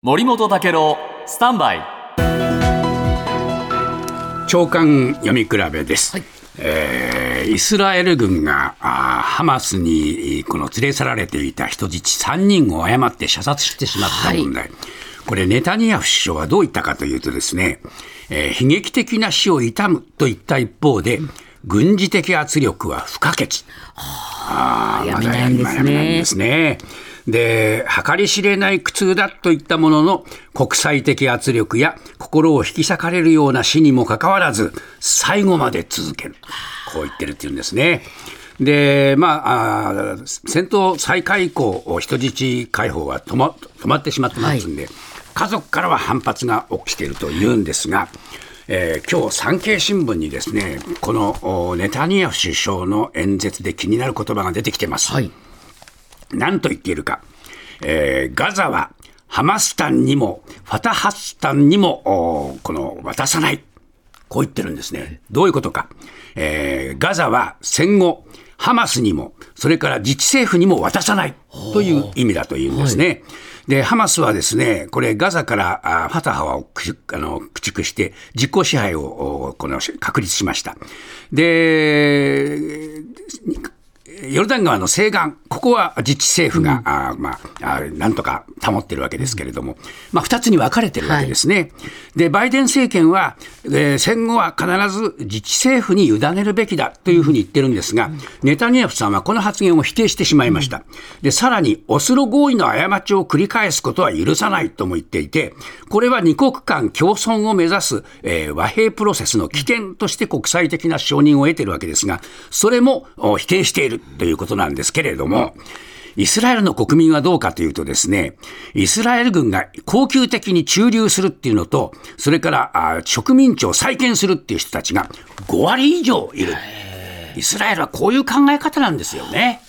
森本武郎スタンバイ。長官読み比べです、えーイスラエル軍があーハマスにこの連れ去られていた人質3人を誤って射殺してしまった問題、これネタニヤフ首相はどう言ったかというとですね、えー悲劇的な死を悼むといった一方で、軍事的圧力は不可欠。あーやめないんですねで計り知れない苦痛だといったものの、国際的圧力や心を引き裂かれるような死にもかかわらず、最後まで続ける。こう言ってるっていうんですね。で、まあ、あー戦闘再開以降、人質解放は止ま止まってしまってますんで、家族からは反発が起きているというんですが、えー今日産経新聞にですね、このおネタニヤフ首相の演説で気になる言葉が出てきてます。はい。何と言っているか、えーガザはハマスタンにもファタハスタンにもこの渡さない。こう言ってるんですね。どういうことか。えーガザは戦後、ハマスにも、それから自治政府にも渡さないという意味だというんですね。で、ハマスはですね、これガザからあファタハをくあの駆逐して実効支配をおこの確立しました。で、ヨルダン川の西岸、ここは自治政府が、あーまあ、あーなんとか保ってるわけですけれども、まあ、二つに分かれてるわけですね。で、バイデン政権は、えー戦後は必ず自治政府に委ねるべきだというふうに言ってるんですが、ネタニヤフさんはこの発言を否定してしまいました。で、さらに、オスロ合意の過ちを繰り返すことは許さないとも言っていて、これは二国間共存を目指す、えー和平プロセスの起点として国際的な承認を得ているわけですが、それもお否定しているといういうことなんですけれども、イスラエルの国民はどうかというとですね、イスラエル軍が恒久的に駐留するっていうのと、それからあ植民地を再建するっていう人たちが5割以上いる。イスラエルはこういう考え方なんですよね。